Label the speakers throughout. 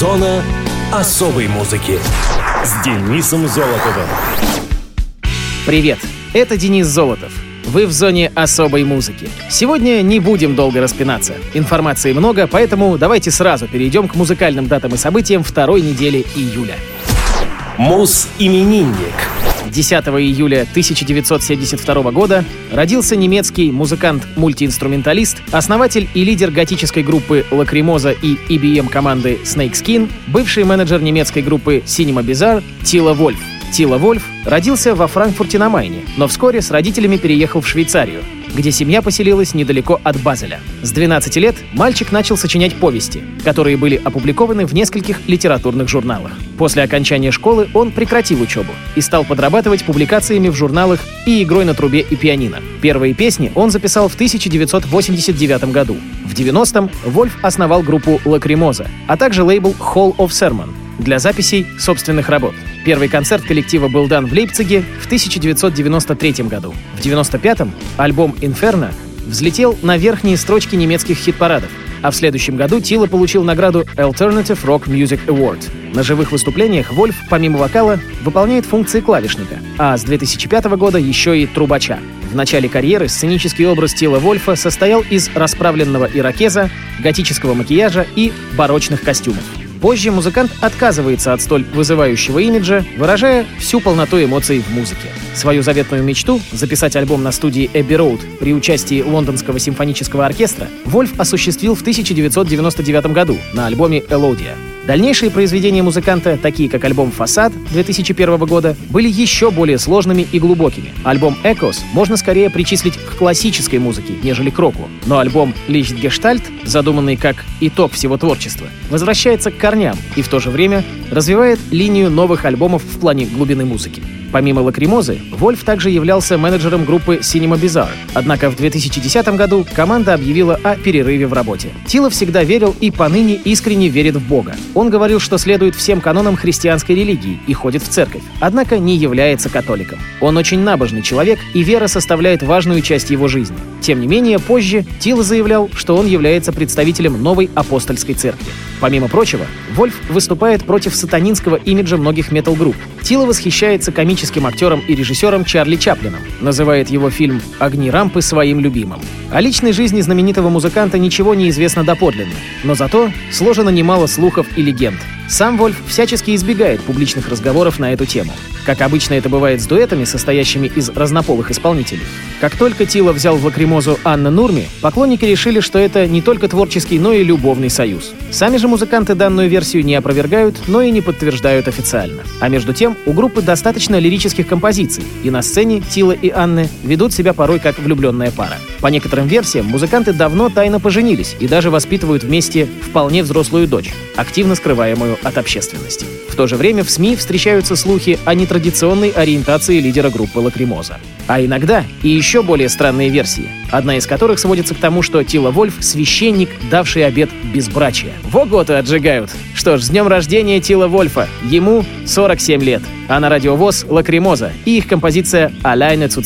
Speaker 1: Зона особой музыки с Денисом Золотовым.
Speaker 2: Привет, это Денис Золотов. Вы в зоне особой музыки. Сегодня не будем долго распинаться. Информации много, поэтому давайте сразу перейдем к музыкальным датам и событиям второй недели июля.
Speaker 1: Мус-именинник.
Speaker 2: 10 июля 1972 года родился немецкий музыкант-мультиинструменталист, основатель и лидер готической группы Лакримоза и EBM команды Snakeskin, бывший менеджер немецкой группы Cinema Bizarre Тила Вольф. Тила Вольф родился во Франкфурте на Майне, но вскоре с родителями переехал в Швейцарию, где семья поселилась недалеко от Базеля. С 12 лет мальчик начал сочинять повести, которые были опубликованы в нескольких литературных журналах. После окончания школы он прекратил учебу и стал подрабатывать публикациями в журналах и игрой на трубе и пианино. Первые песни он записал в 1989 году. В 90-м Вольф основал группу «Лакримоза», а также лейбл «Hall of Sermon», для записей собственных работ. Первый концерт коллектива был дан в Лейпциге в 1993 году. В 1995-м альбом «Инферно» взлетел на верхние строчки немецких хит-парадов, а в следующем году Тила получил награду Alternative Rock Music Award. На живых выступлениях Вольф, помимо вокала, выполняет функции клавишника, а с 2005 года еще и трубача. В начале карьеры сценический образ Тила Вольфа состоял из расправленного ирокеза, готического макияжа и барочных костюмов. Позже музыкант отказывается от столь вызывающего имиджа, выражая всю полноту эмоций в музыке. Свою заветную мечту — записать альбом на студии Эбби Роуд при участии Лондонского симфонического оркестра — Вольф осуществил в 1999 году на альбоме «Элодия». Дальнейшие произведения музыканта, такие как альбом «Фасад» 2001 года, были еще более сложными и глубокими. Альбом «Экос» можно скорее причислить к классической музыке, нежели к року. Но альбом «Личтгештальт», задуманный как итог всего творчества, возвращается к корням и в то же время развивает линию новых альбомов в плане глубины музыки. Помимо «Лакримозы», Вольф также являлся менеджером группы Cinema Bizarre. Однако в 2010 году команда объявила о перерыве в работе. Тила всегда верил и поныне искренне верит в Бога. Он говорил, что следует всем канонам христианской религии и ходит в церковь, однако не является католиком. Он очень набожный человек, и вера составляет важную часть его жизни. Тем не менее, позже Тила заявлял, что он является представителем новой апостольской церкви. Помимо прочего, Вольф выступает против сатанинского имиджа многих метал-групп. Тила восхищается комическим актером и режиссером Чарли Чаплином, называет его фильм «Огни рампы» своим любимым. О личной жизни знаменитого музыканта ничего не известно доподлинно, но зато сложено немало слухов и легенд. Сам Вольф всячески избегает публичных разговоров на эту тему. Как обычно это бывает с дуэтами, состоящими из разнополых исполнителей. Как только Тила взял в лакримозу Анна Нурми, поклонники решили, что это не только творческий, но и любовный союз. Сами же музыканты данную версию не опровергают, но и не подтверждают официально. А между тем, у группы достаточно лирических композиций, и на сцене Тила и Анны ведут себя порой как влюбленная пара. По некоторым версиям, музыканты давно тайно поженились и даже воспитывают вместе вполне взрослую дочь, активно скрываемую от общественности. В то же время в СМИ встречаются слухи о нетрадиционной ориентации лидера группы Лакримоза. А иногда и еще более странные версии, одна из которых сводится к тому, что Тило Вольф — священник, давший обет безбрачия. Во готы отжигают! Что ж, с днем рождения Тило Вольфа! Ему 47 лет, а на радио ВОС Лакримоза и их композиция «Alleine zu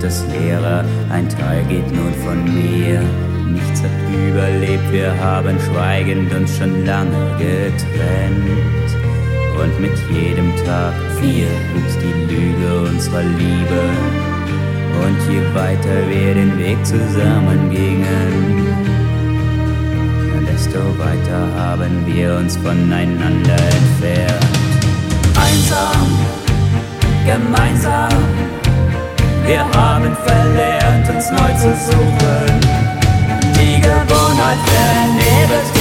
Speaker 3: Herzen wird es leerer, ein Teil geht nun von mir. Nichts hat überlebt, wir haben schweigend uns schon lange getrennt. Und mit jedem Tag vier wuchs die Lüge unserer Liebe. Und je weiter wir den Weg zusammen gingen, desto weiter haben wir uns voneinander entfernt. Einsam, gemeinsam, wir haben verlernt, uns neu zu suchen. Die Gewohnheit vernebelt,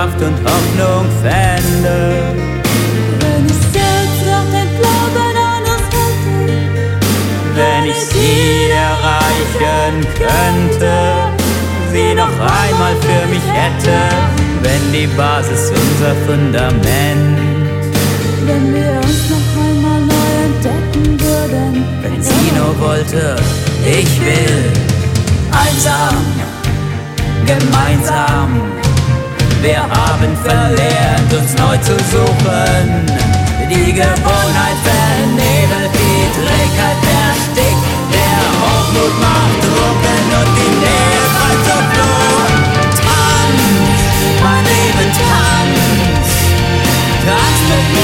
Speaker 3: Kraft und Hoffnung fände.
Speaker 4: Wenn ich selbst noch den Glauben an uns hätte,
Speaker 3: Wenn ich sie erreichen könnte, sie noch einmal für mich hätte, wenn die Basis unser Fundament.
Speaker 4: wenn wir uns noch einmal neu entdecken würden.
Speaker 3: Wenn sie nur wollte, ich will einsam, gemeinsam. Wir haben verlernt, uns neu zu suchen. Die Gewohnheit vernebelt, die Trägheit erstickt. Der Hochmut macht Drucken und die Nähe treibt zur Flucht. Tanz, mein Leben, tanz. Tanz mit mir,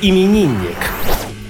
Speaker 1: Мус-именинник.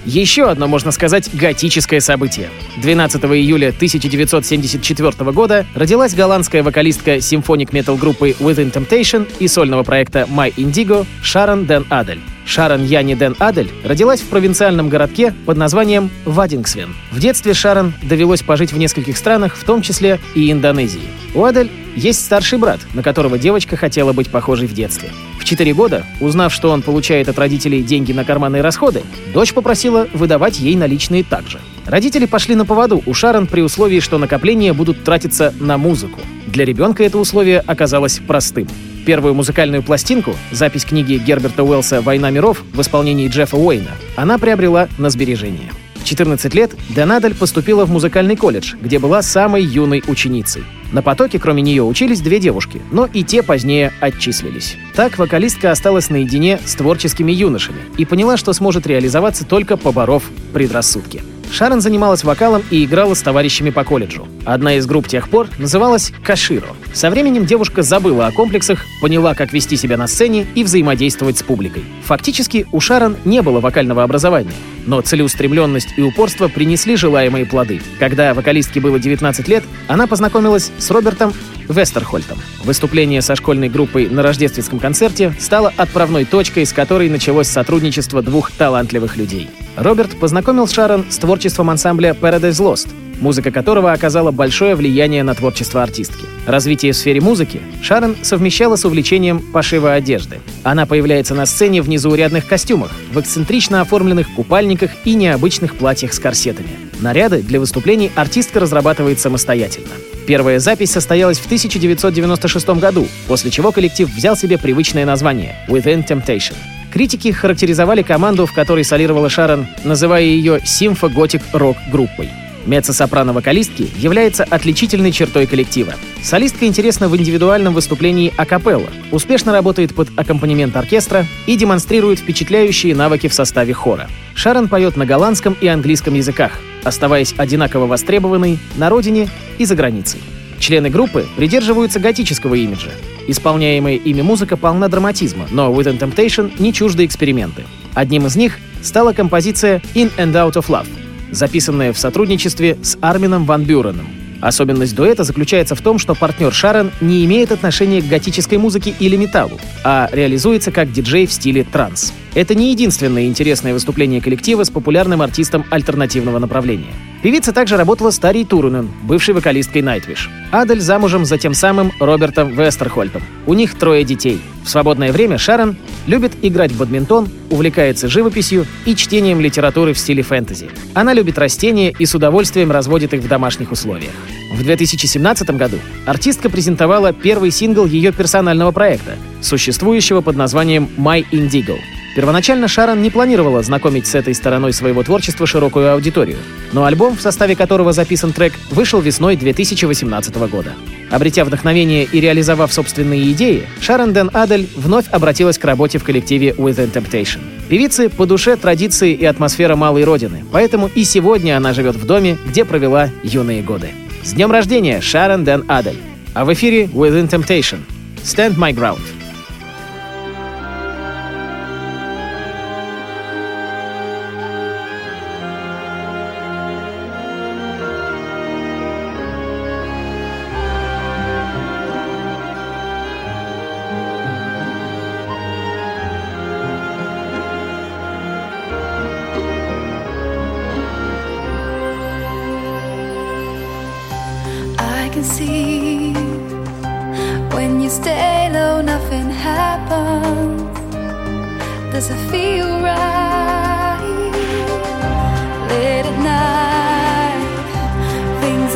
Speaker 2: Еще одно, можно сказать, готическое событие. 12 июля 1974 года родилась голландская вокалистка симфоник-метал группы Within Temptation и сольного проекта My Indigo Шарон Ден Адель. Шарон Яни Ден Адель родилась в провинциальном городке под названием Вадингсвен. В детстве Шарон довелось пожить в нескольких странах, в том числе и Индонезии. У Адель есть старший брат, на которого девочка хотела быть похожей в детстве. 4 года, узнав, что он получает от родителей деньги на карманные расходы, дочь попросила выдавать ей наличные также. Родители пошли на поводу у Шарон при условии, что накопления будут тратиться на музыку. Для ребенка это условие оказалось простым. Первую музыкальную пластинку, запись книги Герберта Уэллса «Война миров» в исполнении Джеффа Уэйна, она приобрела на сбережение. В 14 лет Денадель поступила в музыкальный колледж, где была самой юной ученицей. На потоке, кроме нее, учились две девушки, но и те позднее отчислились. Так вокалистка осталась наедине с творческими юношами и поняла, что сможет реализоваться только поборов предрассудки. Шарон занималась вокалом и играла с товарищами по колледжу. Одна из групп тех пор называлась «Каширо». Со временем девушка забыла о комплексах, поняла, как вести себя на сцене и взаимодействовать с публикой. Фактически у Шарон не было вокального образования, но целеустремленность и упорство принесли желаемые плоды. Когда вокалистке было 19 лет, она познакомилась с Робертом Вестерхольтом. Выступление со школьной группой на рождественском концерте стало отправной точкой, с которой началось сотрудничество двух талантливых людей. Роберт познакомил Шарон с творчеством ансамбля Paradise Lost, музыка которого оказала большое влияние на творчество артистки. Развитие в сфере музыки Шарон совмещала с увлечением пошива одежды. Она появляется на сцене в незаурядных костюмах, в эксцентрично оформленных купальниках и необычных платьях с корсетами. Наряды для выступлений артистка разрабатывает самостоятельно. Первая запись состоялась в 1996 году, после чего коллектив взял себе привычное название «Within Temptation». Критики характеризовали команду, в которой солировала Шарон, называя ее симфо-готик-рок-группой. Меццо-сопрано вокалистки является отличительной чертой коллектива. Солистка интересна в индивидуальном выступлении акапелла, успешно работает под аккомпанемент оркестра и демонстрирует впечатляющие навыки в составе хора. Шарон поет на голландском и английском языках, оставаясь одинаково востребованной на родине и за границей. Члены группы придерживаются готического имиджа. Исполняемая ими музыка полна драматизма, но Within Temptation не чужды эксперименты. Одним из них стала композиция «In and Out of Love», записанная в сотрудничестве с Армином Ван Бюреном. Особенность дуэта заключается в том, что партнер Шарон не имеет отношения к готической музыке или металлу, а реализуется как диджей в стиле транс. Это не единственное интересное выступление коллектива с популярным артистом альтернативного направления. Певица также работала с Тарей Турунен, бывшей вокалисткой Nightwish. Адель замужем за тем самым Робертом Вестерхольтом. У них трое детей. В свободное время Шарон любит играть в бадминтон, увлекается живописью и чтением литературы в стиле фэнтези. Она любит растения и с удовольствием разводит их в домашних условиях. В 2017 году артистка презентовала первый сингл ее персонального проекта, существующего под названием «My Indigo». Первоначально Шарон не планировала знакомить с этой стороной своего творчества широкую аудиторию, но альбом, в составе которого записан трек, вышел весной 2018 года. Обретя вдохновение и реализовав собственные идеи, Шарон Дэн Адель вновь обратилась к работе в коллективе Within Temptation. Певице по душе традиции и атмосфера малой родины, поэтому и сегодня она живет в доме, где провела юные годы. С днем рождения, Шарон Дэн Адель! А в эфире Within Temptation. Stand My Ground.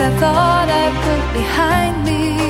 Speaker 4: I thought I put behind me.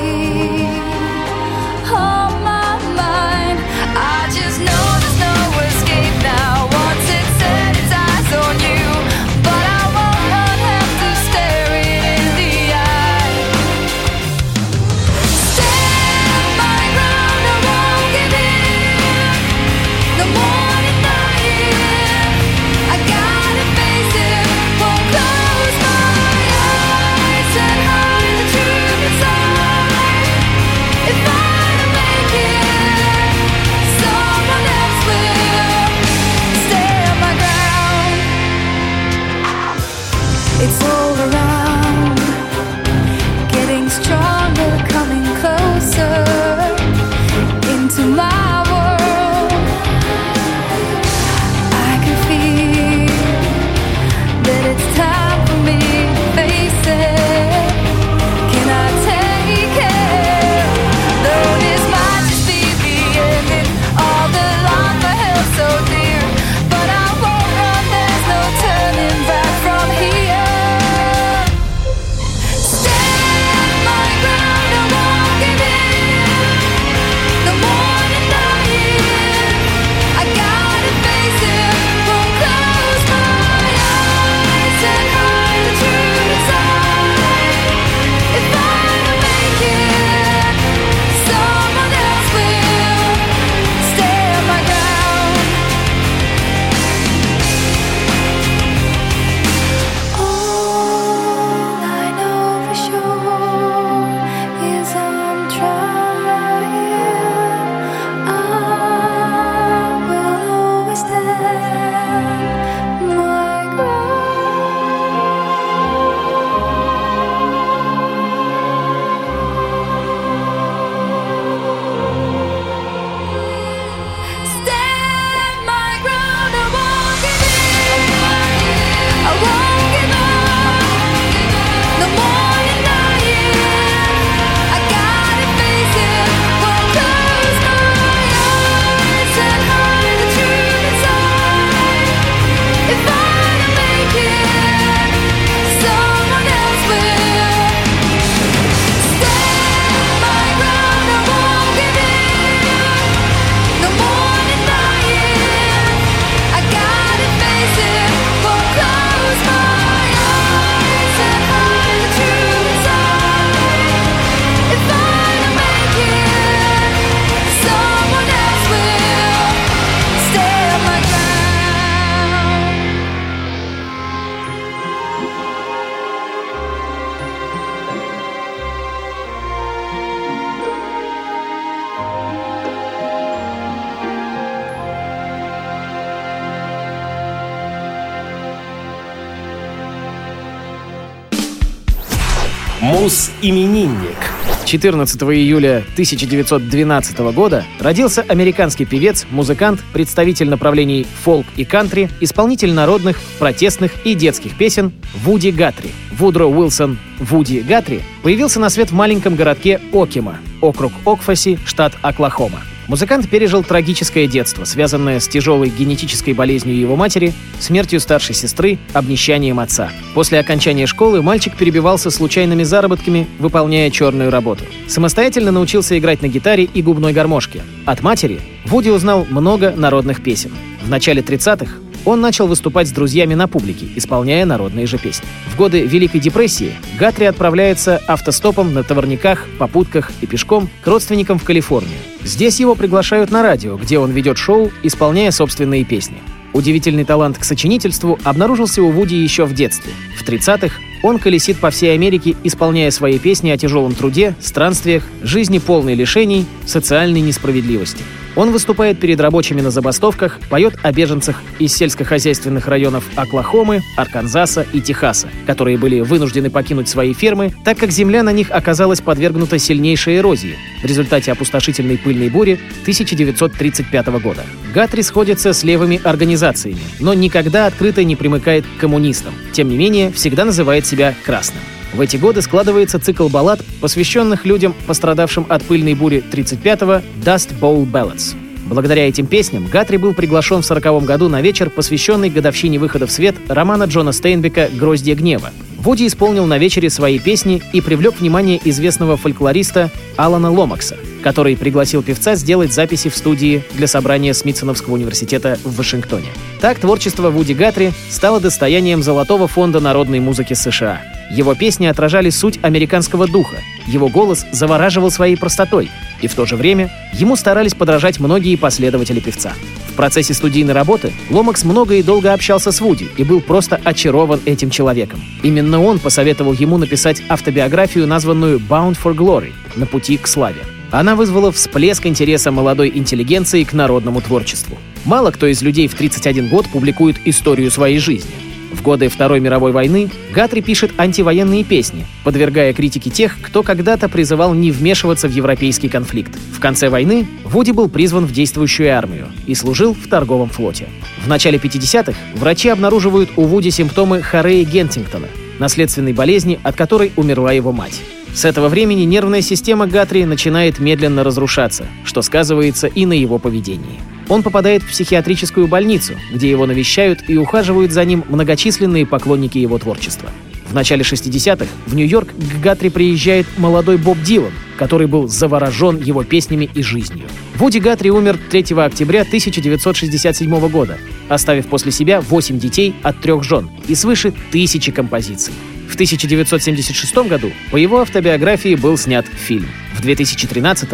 Speaker 1: Мус-именинник.
Speaker 2: 14 июля 1912 года родился американский певец, музыкант, представитель направлений фолк и кантри, исполнитель народных, протестных и детских песен Вуди Гатри. Вудро Уилсон Вуди Гатри появился на свет в маленьком городке Окима, округ Окфаси, штат Оклахома. Музыкант пережил трагическое детство, связанное с тяжелой генетической болезнью его матери, смертью старшей сестры, обнищанием отца. После окончания школы мальчик перебивался случайными заработками, выполняя черную работу. Самостоятельно научился играть на гитаре и губной гармошке. От матери Вуди узнал много народных песен. В начале 30-х он начал выступать с друзьями на публике, исполняя народные же песни. В годы Великой депрессии Гатри отправляется автостопом на товарниках, попутках и пешком к родственникам в Калифорнию. Здесь его приглашают на радио, где он ведет шоу, исполняя собственные песни. Удивительный талант к сочинительству обнаружился у Вуди еще в детстве. В 30-х он колесит по всей Америке, исполняя свои песни о тяжелом труде, странствиях, жизни полной лишений, социальной несправедливости. Он выступает перед рабочими на забастовках, поет о беженцах из сельскохозяйственных районов Оклахомы, Арканзаса и Техаса, которые были вынуждены покинуть свои фермы, так как земля на них оказалась подвергнута сильнейшей эрозии в результате опустошительной пыльной бури 1935 года. Гатри сходится с левыми организациями, но никогда открыто не примыкает к коммунистам. Тем не менее, всегда называет себя красным. В эти годы складывается цикл баллад, посвященных людям, пострадавшим от пыльной бури 35-го Dust Bowl Ballads. Благодаря этим песням Гатри был приглашен в 1940 году на вечер, посвященный годовщине выхода в свет романа Джона Стейнбека «Гроздья гнева». Вуди исполнил на вечере свои песни и привлек внимание известного фольклориста Алана Ломакса, который пригласил певца сделать записи в студии для собрания Смитсоновского университета в Вашингтоне. Так творчество Вуди Гатри стало достоянием Золотого фонда народной музыки США. Его песни отражали суть американского духа, его голос завораживал своей простотой, и в то же время ему старались подражать многие последователи певца. В процессе студийной работы Ломакс много и долго общался с Вуди и был просто очарован этим человеком. Именно он посоветовал ему написать автобиографию, названную «Bound for Glory» — «На пути к славе». Она вызвала всплеск интереса молодой интеллигенции к народному творчеству. Мало кто из людей в 31 год публикует историю своей жизни. В годы Второй мировой войны Гатри пишет антивоенные песни, подвергая критике тех, кто когда-то призывал не вмешиваться в европейский конфликт. В конце войны Вуди был призван в действующую армию и служил в торговом флоте. В начале 50-х врачи обнаруживают у Вуди симптомы Хореи Гентингтона, наследственной болезни, от которой умерла его мать. С этого времени нервная система Гатри начинает медленно разрушаться, что сказывается и на его поведении. Он попадает в психиатрическую больницу, где его навещают и ухаживают за ним многочисленные поклонники его творчества. В начале 60-х в Нью-Йорк к Гатри приезжает молодой Боб Дилан, который был заворожен его песнями и жизнью. Вуди Гатри умер 3 октября 1967 года, оставив после себя 8 детей от трех жен и свыше тысячи композиций. В 1976 году по его автобиографии был снят фильм. В 2013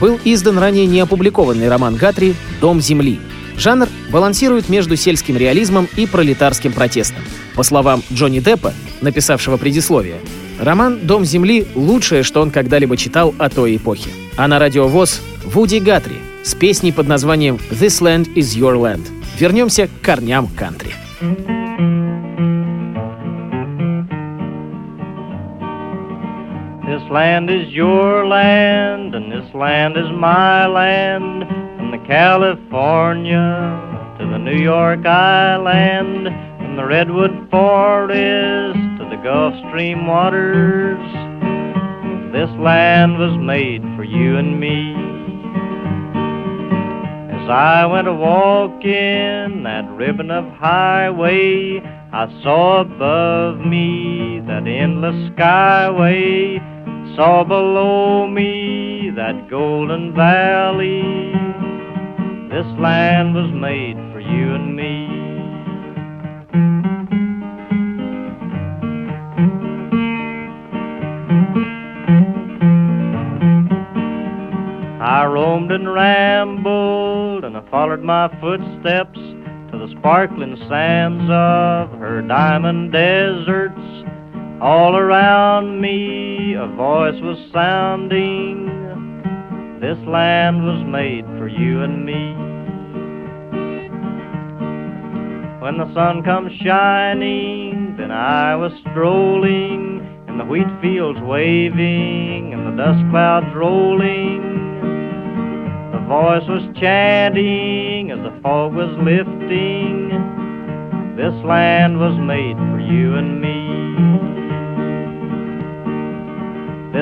Speaker 2: был издан ранее неопубликованный роман Гатри «Дом земли». Жанр балансирует между сельским реализмом и пролетарским протестом. По словам Джонни Деппа, написавшего предисловие, роман «Дом земли» — лучшее, что он когда-либо читал о той эпохе. А на радиовоз Вуди Гатри с песней под названием «This Land is Your Land». Вернемся к корням кантри.
Speaker 5: This land is your land, and this land is my land. From the California to the New York Island, from the Redwood Forest to the Gulf Stream waters. This land was made for you and me. As I went a walking that ribbon of highway, I saw above me that endless skyway, saw below me that golden valley. This land was made for you and me. I roamed and rambled, and I followed my footsteps to the sparkling sands of her diamond deserts. All around me a voice was sounding. This land was made for you and me. When the sun comes shining, then I was strolling in and the wheat fields waving, and the dust clouds rolling. The voice was chanting as the fog was lifting. This land was made for you and me.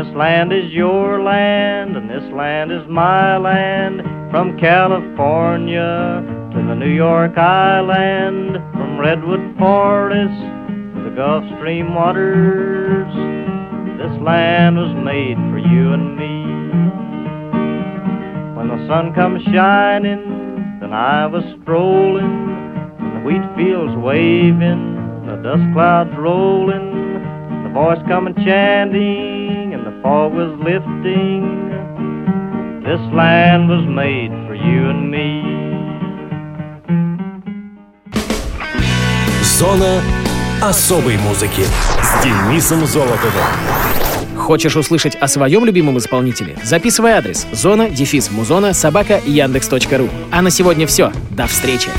Speaker 5: This land is your land, and this land is my land. From California to the New York Island, from Redwood Forest to the Gulf Stream waters. This land was made for you and me. When the sun comes shining, then I was strolling, and the wheat fields waving, the dust clouds rolling, the voice coming chanting, was lifting. This land was made for you and me.
Speaker 1: Зона особой музыки с Денисом Золотовым.
Speaker 2: Хочешь услышать о своем любимом исполнителе? Записывай адрес зона дефис музона собака яндекс.ру. А на сегодня все. До встречи.